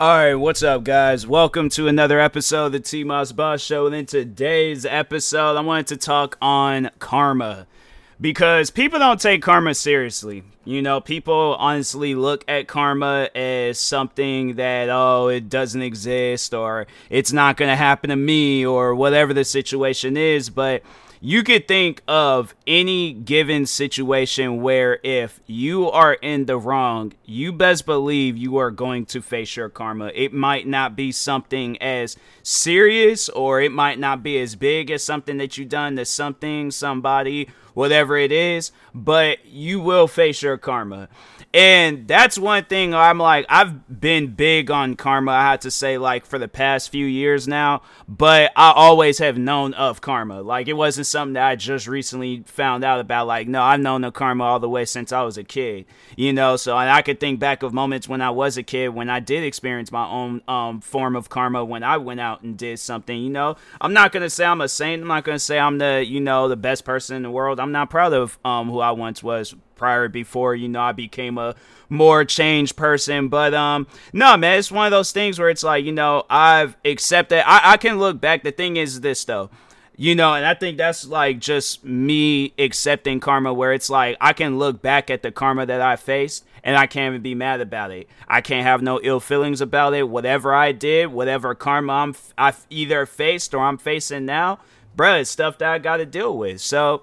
All right, what's up, guys? Welcome to another episode of the T Moss Boss Show. And in today's episode, I wanted to talk on karma because people don't take karma seriously. You know, people honestly look at karma as something that, oh, it doesn't exist or it's not going to happen to me or whatever the situation is. But you could think of any given situation where if you are in the wrong, you best believe you are going to face your karma. It might not be something as serious or it might not be as big as something that you've done to something, somebody, whatever it is, but you will face your karma. And that's one thing I'm like, I've been big on karma, I have to say, like for the past few years now, but I always have known of karma. Like it wasn't something that I just recently found out about. Like, no, I've known of karma all the way since I was a kid, you know. So, I could think back of moments when I was a kid when I did experience my own um, form of karma when I went out and did something, you know. I'm not gonna say I'm a saint, I'm not gonna say I'm the, you know, the best person in the world. I'm not proud of um, who I once was prior before you know I became a more changed person. But um no man, it's one of those things where it's like, you know, I've accepted I, I can look back. The thing is this though. You know, and I think that's like just me accepting karma where it's like I can look back at the karma that I faced and I can't even be mad about it. I can't have no ill feelings about it. Whatever I did, whatever karma I'm I've either faced or I'm facing now, bro, it's stuff that I got to deal with. So,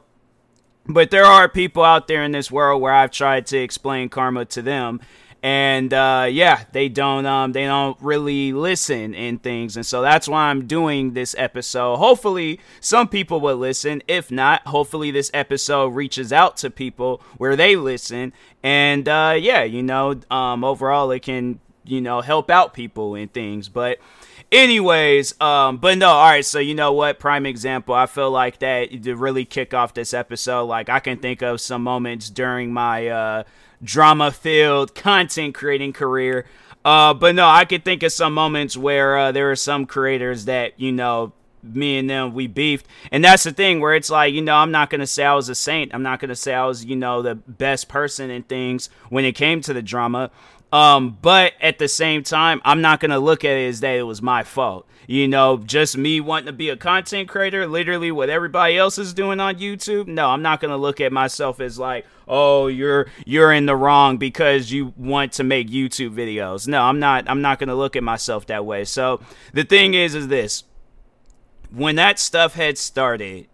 but there are people out there in this world where I've tried to explain karma to them, and uh, yeah, they don't um, they don't really listen and things, and so that's why I'm doing this episode. Hopefully, some people will listen. If not, hopefully this episode reaches out to people where they listen, and uh, yeah, you know, um, overall it can you know help out people and things, but Anyways, um, but no, all right. So you know what? Prime example. I feel like that to really kick off this episode. Like I can think of some moments during my uh, drama-filled content creating career. Uh, but no, I could think of some moments where uh, there are some creators that you know me and them we beefed and that's the thing where it's like you know i'm not gonna say i was a saint i'm not gonna say i was you know the best person in things when it came to the drama um, but at the same time, I'm not gonna look at it as that it was my fault. You know, just me wanting to be a content creator, literally what everybody else is doing on YouTube. No, I'm not gonna look at myself as like, oh, you're you're in the wrong because you want to make YouTube videos. No, I'm not. I'm not gonna look at myself that way. So the thing is, is this: when that stuff had started,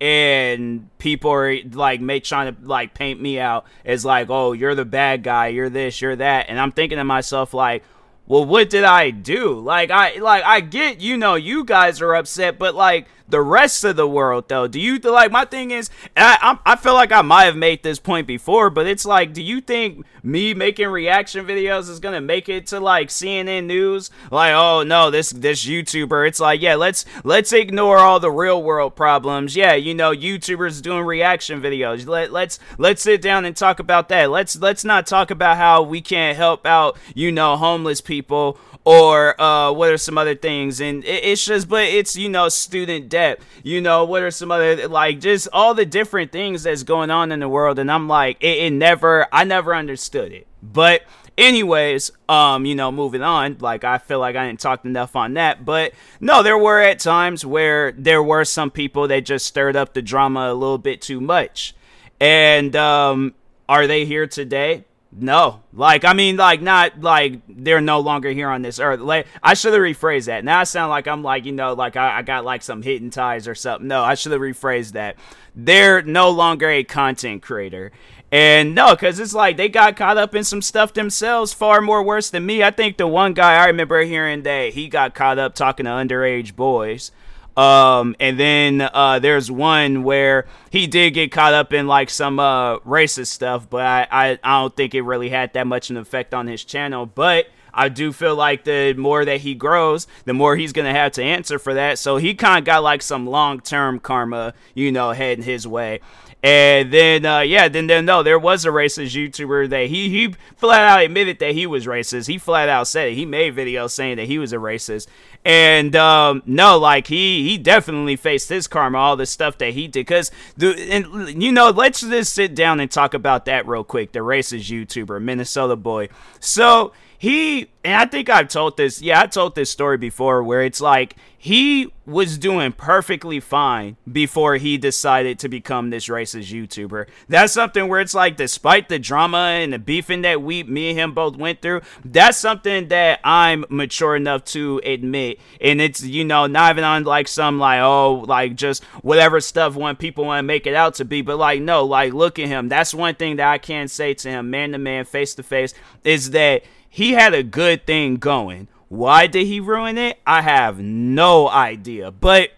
and people are like make trying to like paint me out as like oh you're the bad guy you're this you're that and i'm thinking to myself like well what did i do? Like i like i get you know you guys are upset but like the rest of the world though. Do you like my thing is I, I feel like i might have made this point before but it's like do you think me making reaction videos is gonna make it to like cnn news? Like oh no this this youtuber it's like yeah let's let's ignore all the real world problems. Yeah you know youtubers doing reaction videos. Let, let's let's sit down and talk about that. Let's let's not talk about how we can't help out you know homeless people or uh, what are some other things? And it, it's just but it's you know student debt. You know what are some other like just all the different things that's going on in the world. And i'm like it, it never i never understood it. But anyways um you know moving on like i feel like i didn't talk enough on that. But no there were at times where there were some people that just stirred up the drama a little bit too much. And um are they here today no, like I mean, like not like they're no longer here on this earth. Like I should have rephrased that. Now I sound like I'm like you know like I, I got like some hidden ties or something. No, I should have rephrased that. They're no longer a content creator, and no, because it's like they got caught up in some stuff themselves, far more worse than me. I think the one guy I remember hearing that he got caught up talking to underage boys. Um, and then uh, there's one where he did get caught up in like some uh, racist stuff, but I, I, I don't think it really had that much an effect on his channel. But I do feel like the more that he grows, the more he's gonna have to answer for that. So he kind of got like some long term karma, you know, heading his way. And then, uh, yeah, then, then no, there was a racist YouTuber that he he flat out admitted that he was racist. He flat out said it. He made videos saying that he was a racist. And um, no, like he he definitely faced his karma, all the stuff that he did. Cause the and you know, let's just sit down and talk about that real quick. The racist YouTuber, Minnesota boy. So he and I think I've told this. Yeah, I told this story before where it's like he was doing perfectly fine before he decided to become this racist YouTuber. That's something where it's like, despite the drama and the beefing that we, me and him both went through, that's something that I'm mature enough to admit. And it's, you know, not even on like some like, oh, like just whatever stuff when people want to make it out to be. But like, no, like, look at him. That's one thing that I can say to him, man to man, face to face, is that he had a good thing going. Why did he ruin it? I have no idea. But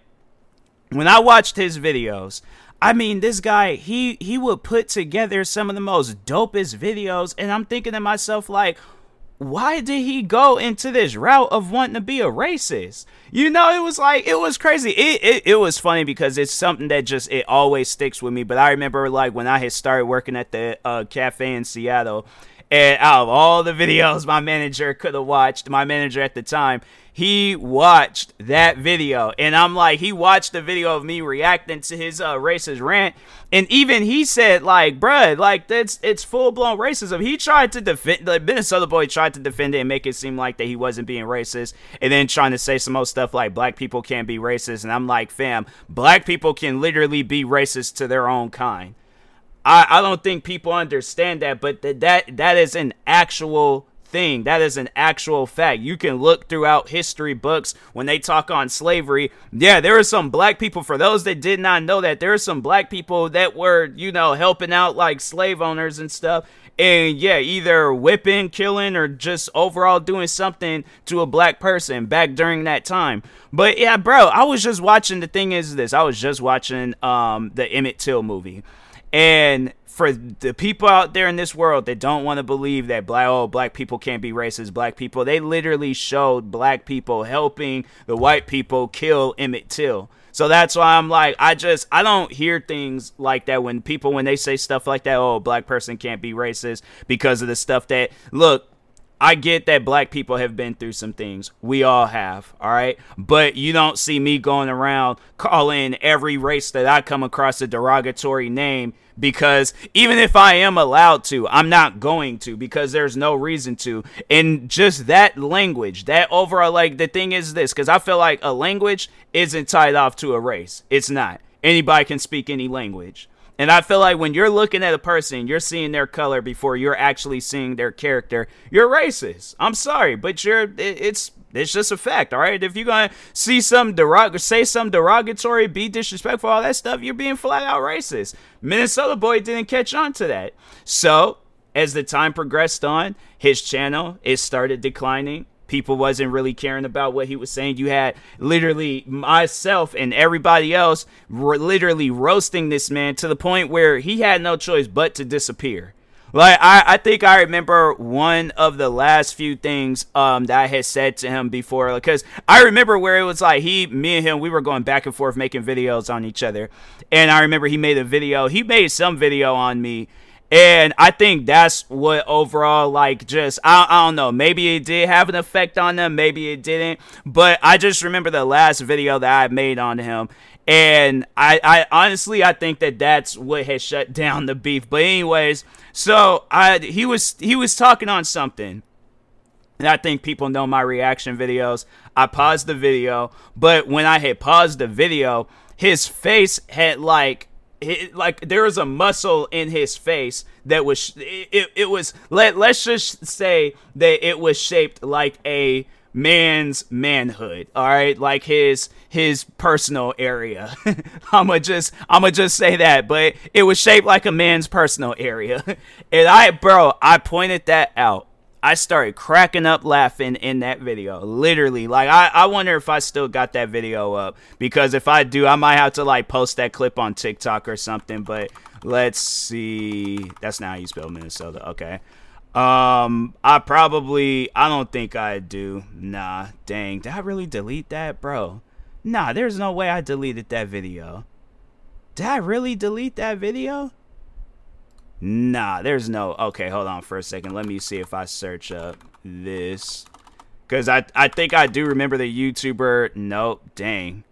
when I watched his videos, I mean, this guy, he he would put together some of the most dopest videos, and I'm thinking to myself, like, why did he go into this route of wanting to be a racist? You know, it was like it was crazy. It, it it was funny because it's something that just it always sticks with me. But I remember like when I had started working at the uh, cafe in Seattle, and out of all the videos my manager could have watched, my manager at the time, he watched that video. And I'm like, he watched the video of me reacting to his uh, racist rant. And even he said, like, bruh, like, that's it's full blown racism. He tried to defend, the Minnesota boy tried to defend it and make it seem like that he wasn't being racist. And then trying to say some more stuff like black people can't be racist. And I'm like, fam, black people can literally be racist to their own kind. I, I don't think people understand that, but th- that that is an actual thing. That is an actual fact. You can look throughout history books when they talk on slavery. Yeah, there are some black people. For those that did not know that, there are some black people that were, you know, helping out like slave owners and stuff. And yeah, either whipping, killing, or just overall doing something to a black person back during that time. But yeah, bro, I was just watching. The thing is, this I was just watching um the Emmett Till movie. And for the people out there in this world that don't want to believe that black oh black people can't be racist, black people, they literally showed black people helping the white people kill Emmett Till. So that's why I'm like, I just I don't hear things like that when people when they say stuff like that. Oh, black person can't be racist because of the stuff that look. I get that black people have been through some things. We all have, all right? But you don't see me going around calling every race that I come across a derogatory name because even if I am allowed to, I'm not going to because there's no reason to. And just that language, that overall, like the thing is this, because I feel like a language isn't tied off to a race. It's not. Anybody can speak any language. And I feel like when you're looking at a person, you're seeing their color before you're actually seeing their character. You're racist. I'm sorry, but you're it's it's just a fact, all right? If you're gonna see some derog say some derogatory, be disrespectful, all that stuff, you're being flat out racist. Minnesota boy didn't catch on to that. So as the time progressed on, his channel it started declining people wasn't really caring about what he was saying. You had literally myself and everybody else literally roasting this man to the point where he had no choice but to disappear. Like I, I think I remember one of the last few things um that I had said to him before because I remember where it was like he me and him we were going back and forth making videos on each other and I remember he made a video he made some video on me and I think that's what overall, like, just, I, I don't know, maybe it did have an effect on them, maybe it didn't. But I just remember the last video that I made on him. And I, I honestly, I think that that's what has shut down the beef. But anyways, so I, he was, he was talking on something. And I think people know my reaction videos. I paused the video, but when I had paused the video, his face had like it, like there was a muscle in his face that was it, it was let let's just say that it was shaped like a man's manhood all right? Like his his personal area. I'ma just i'ma just say that but it was shaped like a man's personal area. And i bro i pointed that out I started cracking up laughing in that video. Literally. Like I, I wonder if I still got that video up. Because if I do, I might have to like post that clip on TikTok or something. But let's see. That's not how you spell Minnesota. Okay. Um, I probably I don't think I do. Nah, dang. Did I really delete that, bro? Nah, there's no way I deleted that video. Did I really delete that video? Nah, there's no. Okay, hold on for a second. Let me see if I search up this. Because I, I think I do remember the YouTuber. Nope, dang.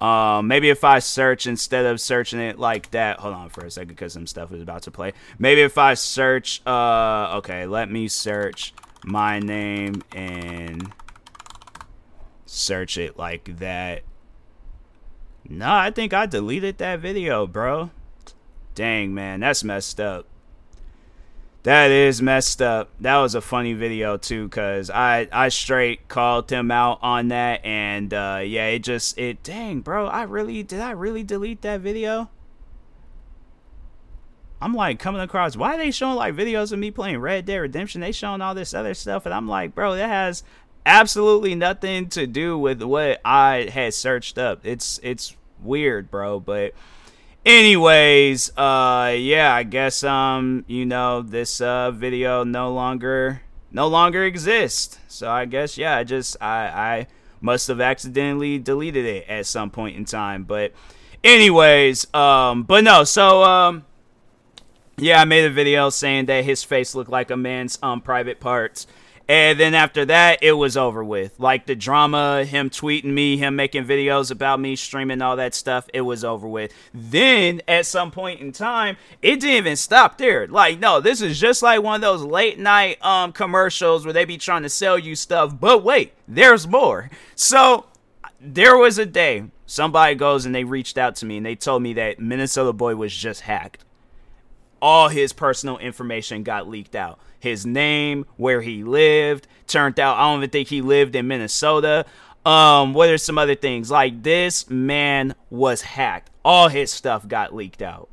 Um, maybe if I search instead of searching it like that. Hold on for a second because some stuff is about to play. Maybe if I search, uh, okay, let me search my name and search it like that. No, I think I deleted that video, bro. Dang, man, that's messed up. That is messed up. That was a funny video too, cause I I straight called him out on that, and uh, yeah, it just it. Dang, bro, I really did. I really delete that video. I'm like coming across. Why are they showing like videos of me playing Red Dead Redemption? They showing all this other stuff, and I'm like, bro, that has absolutely nothing to do with what I had searched up. It's it's weird, bro, but anyways uh yeah i guess um you know this uh video no longer no longer exists. So i guess yeah i just i i must have accidentally deleted it at some point in time. But anyways um but no so um yeah i made a video saying that his face looked like a man's um private parts and then after that, it was over with. Like the drama, him tweeting me, him making videos about me, streaming all that stuff, it was over with. Then at some point in time, it didn't even stop there. Like, no, this is just like one of those late night um commercials where they be trying to sell you stuff. But wait, there's more. So there was a day somebody goes and they reached out to me and they told me that Minnesota Boy was just hacked. All his personal information got leaked out his name, where he lived. Turned out I don't even think he lived in Minnesota. Um, what are some other things? Like this man was hacked. All his stuff got leaked out.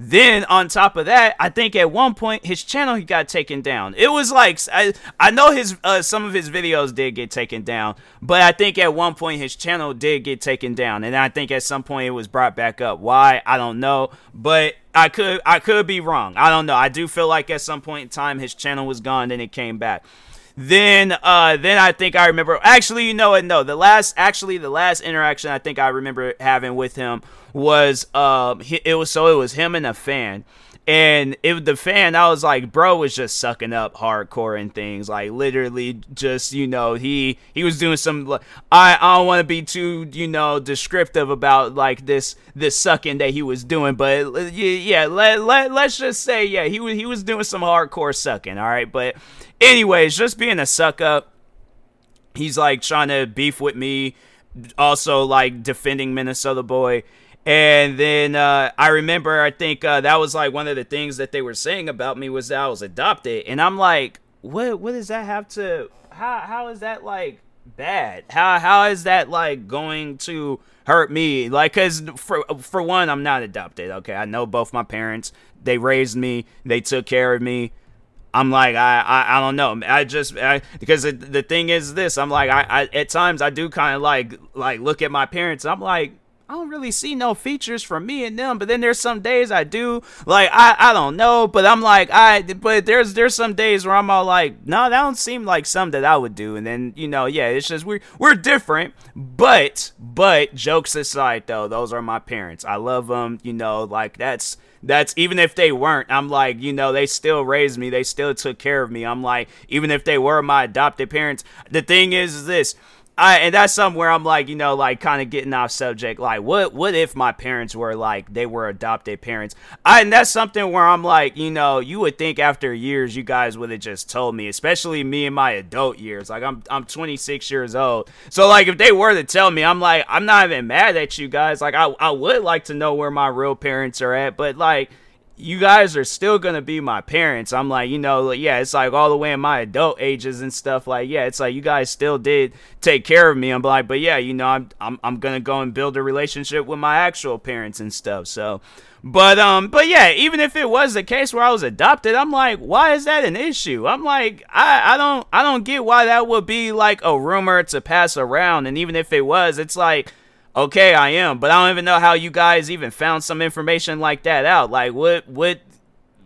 Then on top of that, I think at one point his channel he got taken down. It was like I I know his uh, some of his videos did get taken down, but I think at one point his channel did get taken down, and I think at some point it was brought back up. Why I don't know, but I could I could be wrong. I don't know. I do feel like at some point in time his channel was gone, then it came back. Then uh then I think I remember actually you know what no the last actually the last interaction I think I remember having with him was um it was so it was him and a fan and it the fan I was like bro was just sucking up hardcore and things like literally just you know he he was doing some I I don't want to be too you know descriptive about like this this sucking that he was doing but uh, yeah, yeah let, let let's just say yeah he was he was doing some hardcore sucking all right but Anyways, just being a suck up. He's like trying to beef with me, also like defending Minnesota boy. And then uh, I remember, I think uh, that was like one of the things that they were saying about me was that I was adopted, and I'm like, what? What does that have to? How? How is that like bad? How? How is that like going to hurt me? Like, cause for for one, I'm not adopted. Okay, I know both my parents. They raised me. They took care of me. I'm like I, I I don't know. I just I, because the, the thing is this. I'm like I, I at times I do kind of like like look at my parents. I'm like I don't really see no features from me and them. But then there's some days I do. Like I, I don't know. But I'm like I. But there's there's some days where I'm all like, no, that don't seem like something that I would do. And then you know, yeah, it's just we're we're different. But but jokes aside though, those are my parents. I love them. You know, like that's that's even if they weren't, I'm like, you know, they still raised me. They still took care of me. I'm like, even if they were my adopted parents, the thing is, is this I, and that's somewhere I'm like, you know, like kind of getting off subject. Like, what, what if my parents were like they were adopted parents? I, and that's something where I'm like, you know, you would think after years you guys would have just told me, especially me in my adult years. Like, I'm, I'm 26 years old, so like if they were to tell me, I'm like, I'm not even mad at you guys. Like, I, I would like to know where my real parents are at, but like you guys are still gonna be my parents. I'm like, you know, yeah, it's like all the way in my adult ages and stuff. Like, yeah, it's like you guys still did take care of me. I'm like, but yeah, you know, I'm I'm I'm gonna go and build a relationship with my actual parents and stuff. So, but um, but yeah, even if it was the case where I was adopted, I'm like, why is that an issue? I'm like, I I don't I don't get why that would be like a rumor to pass around. And even if it was, it's like okay, I am, but I don't even know how you guys even found some information like that out. Like, what, what,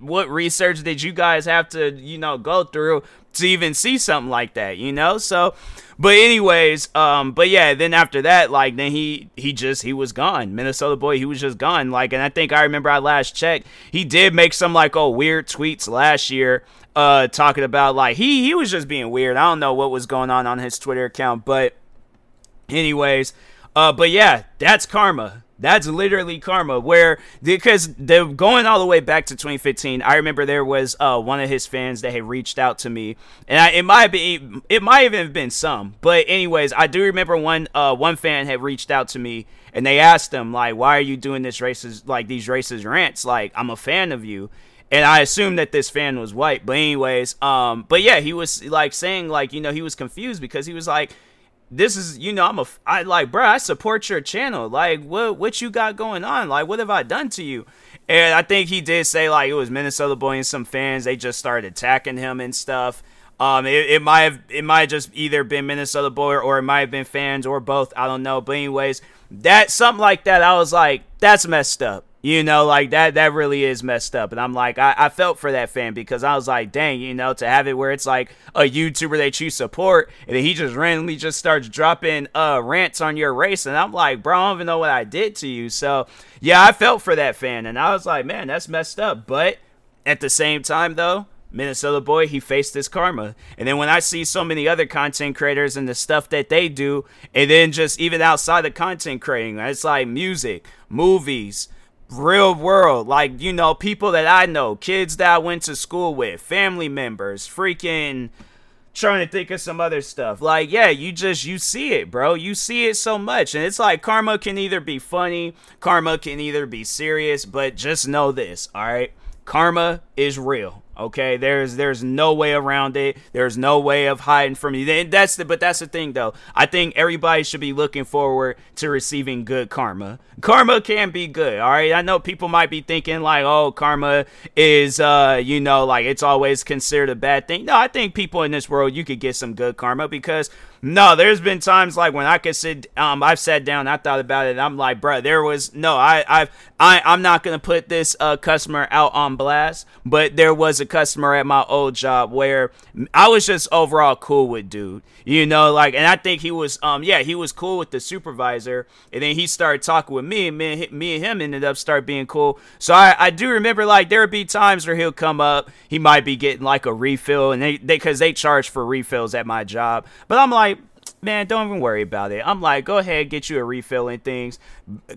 what research did you guys have to, you know, go through to even see something like that, you know? So, but anyways, um, but yeah, then after that, like, then he, he just, he was gone. Minnesota boy, he was just gone. Like, and I think I remember I last checked, he did make some, like, oh, weird tweets last year uh talking about like he he was just being weird. I don't know what was going on on his Twitter account, but anyways, uh but yeah, that's karma. That's literally karma. Where because they're going all the way back to 2015. I remember there was uh, one of his fans that had reached out to me, and I, it might be it might even have been some. But anyways, I do remember one uh, one fan had reached out to me, and they asked him like, "Why are you doing this racist like these racist rants? Like I'm a fan of you." and I assumed that this fan was white. But anyways, um, but yeah, he was like saying like you know he was confused because he was like, this is you know I'm a I like bro I support your channel. Like what what you got going on? Like what have I done to you? And I think he did say like it was Minnesota boy and some fans they just started attacking him and stuff. Um it, it might have it might have just either been Minnesota boy or it might have been fans or both I don't know. But anyways that something like that I was like that's messed up you know, like that that really is messed up. And I'm like, I, I felt for that fan because I was like, dang, you know, to have it where it's like a YouTuber that you support and then he just randomly just starts dropping uh rants on your race. And I'm like, bro, I don't even know what I did to you. So yeah, I felt for that fan and I was like, man, that's messed up. But at the same time though, Minnesota boy, he faced his karma. And then when I see so many other content creators and the stuff that they do, and then just even outside of content creating, it's like music, movies, real world. Like you know people that i know kids that i went to school with family members freaking trying to think of some other stuff. Like yeah you just you see it bro. You see it so much. And it's like karma can either be funny karma can either be serious but just know this all right? Karma is real Okay, there's there's no way around it. There's no way of hiding from you. That's the but that's the thing though. I think everybody should be looking forward to receiving good karma. Karma can be good. All right, I know people might be thinking like, oh, karma is uh, you know, like it's always considered a bad thing. No, I think people in this world you could get some good karma because no, there's been times like when I could sit, um, I've sat down, I thought about it, I'm like, bro, there was no, I, I've, I, I'm not gonna put this uh, customer out on blast, but there was a customer at my old job where I was just overall cool with dude, you know, like, and I think he was, um, yeah, he was cool with the supervisor, and then he started talking with me, and me, me and him ended up start being cool. So I, I do remember like there would be times where he'll come up, he might be getting like a refill, and they, they, cause they charge for refills at my job, but I'm like man, don't even worry about it. I'm like, go ahead, get you a refill and things.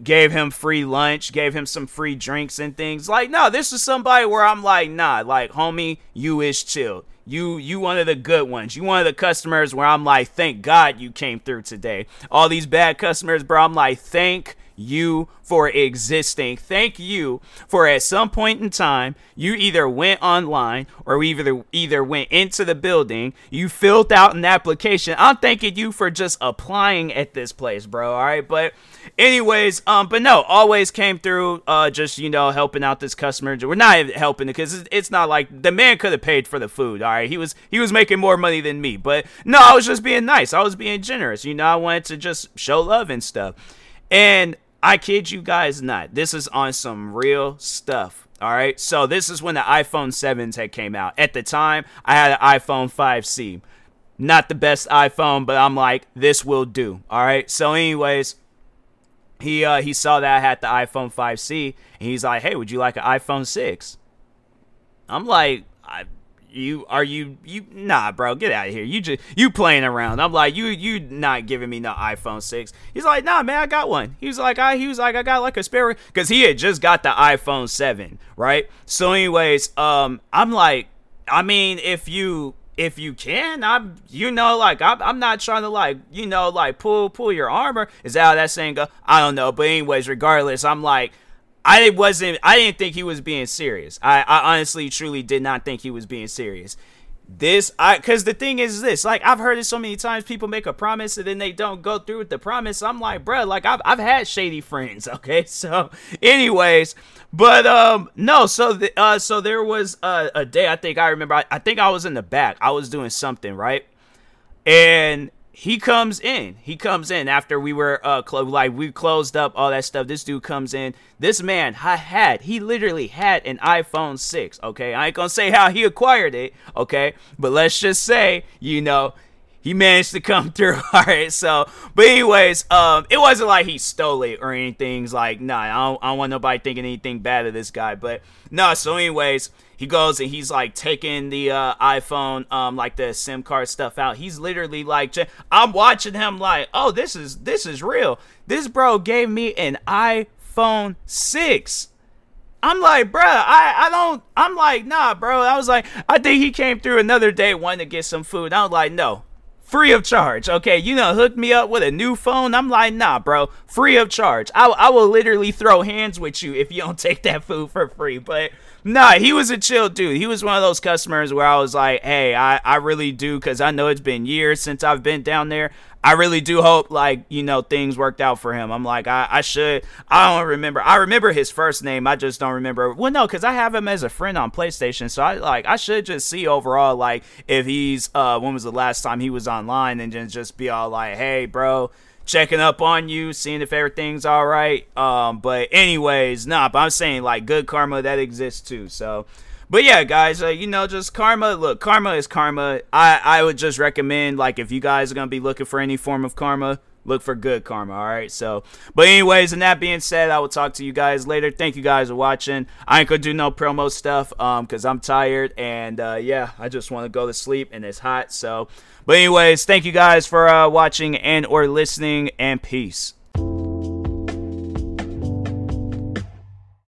Gave him free lunch, gave him some free drinks and things. Like, no, this is somebody where I'm like, nah, like, homie, you is chill. You you one of the good ones. You one of the customers where I'm like, thank God you came through today. All these bad customers, bro, I'm like, thank you for existing. Thank you for at some point in time you either went online or either either went into the building, you filled out an application. I'm thanking you for just applying at this place, bro. All right, but anyways, um, but no, always came through, uh, just you know helping out this customer. We're not helping because it's not like the man could have paid for the food. All right, he was he was making more money than me, but no, I was just being nice. I was being generous. You know, I wanted to just show love and stuff. And I kid you guys not. This is on some real stuff. All right. So this is when the iPhone 7s had came out. At the time, I had an iPhone 5C. Not the best iPhone, but I'm like, this will do. All right. So, anyways, he uh, he saw that I had the iPhone 5C, and he's like, "Hey, would you like an iPhone 6?" I'm like, you are you you nah bro get out of here. You just you playing around. I'm like you you not giving me no iphone 6 he's like nah man i got one. He was like i he was like i got like a spare because he had just got the iphone 7 right? So anyways um i'm like i mean if you if you can i'm you know like I'm, I'm not trying to like you know like pull pull your armor. Is that how that saying go? I don't know. But anyways regardless i'm like I wasn't. I didn't think he was being serious. I, I honestly, truly did not think he was being serious. This, I, because the thing is this, like I've heard it so many times. People make a promise and then they don't go through with the promise. I'm like, bro, like I've I've had shady friends. Okay, so anyways, but um, no. So the uh, so there was a, a day. I think I remember. I, I think I was in the back. I was doing something right, and he comes in. He comes in after we were uh clo- like we closed up all that stuff. This dude comes in. This man had he literally had an iPhone 6, okay? I ain't going to say how he acquired it, okay? But let's just say, you know, he managed to come through. All right, so but anyways, um, it wasn't like he stole it or anything. Like, nah, I don't, I don't want nobody thinking anything bad of this guy. But no, so anyways, he goes and he's like taking the uh, iPhone, um, like the SIM card stuff out. He's literally like, I'm watching him like, oh, this is this is real. This bro gave me an iPhone six. I'm like, bruh, I, I don't, I'm like, nah, bro. I was like, I think he came through another day wanting to get some food. I was like, no, free of charge. Okay, you know, hook me up with a new phone. I'm like, nah, bro, free of charge. I, I will literally throw hands with you if you don't take that food for free. But nah, he was a chill dude. He was one of those customers where I was like, hey, I, I really do, because I know it's been years since I've been down there. I really do hope like you know things worked out for him. I'm like I, I should. I don't remember. I remember his first name. I just don't remember. Well, no, because I have him as a friend on PlayStation. So I like I should just see overall like if he's uh when was the last time he was online and then just be all like, hey, bro checking up on you, seeing if everything's all right. Um, but anyways, nah, but I'm saying like good karma that exists too. So but yeah, guys, uh, you know, just karma. Look, karma is karma. I I would just recommend like if you guys are gonna be looking for any form of karma, look for good karma. All right. So, but anyways, and that being said, I will talk to you guys later. Thank you guys for watching. I ain't gonna do no promo stuff um because I'm tired and uh, yeah, I just want to go to sleep and it's hot. So, but anyways, thank you guys for uh, watching and or listening and peace.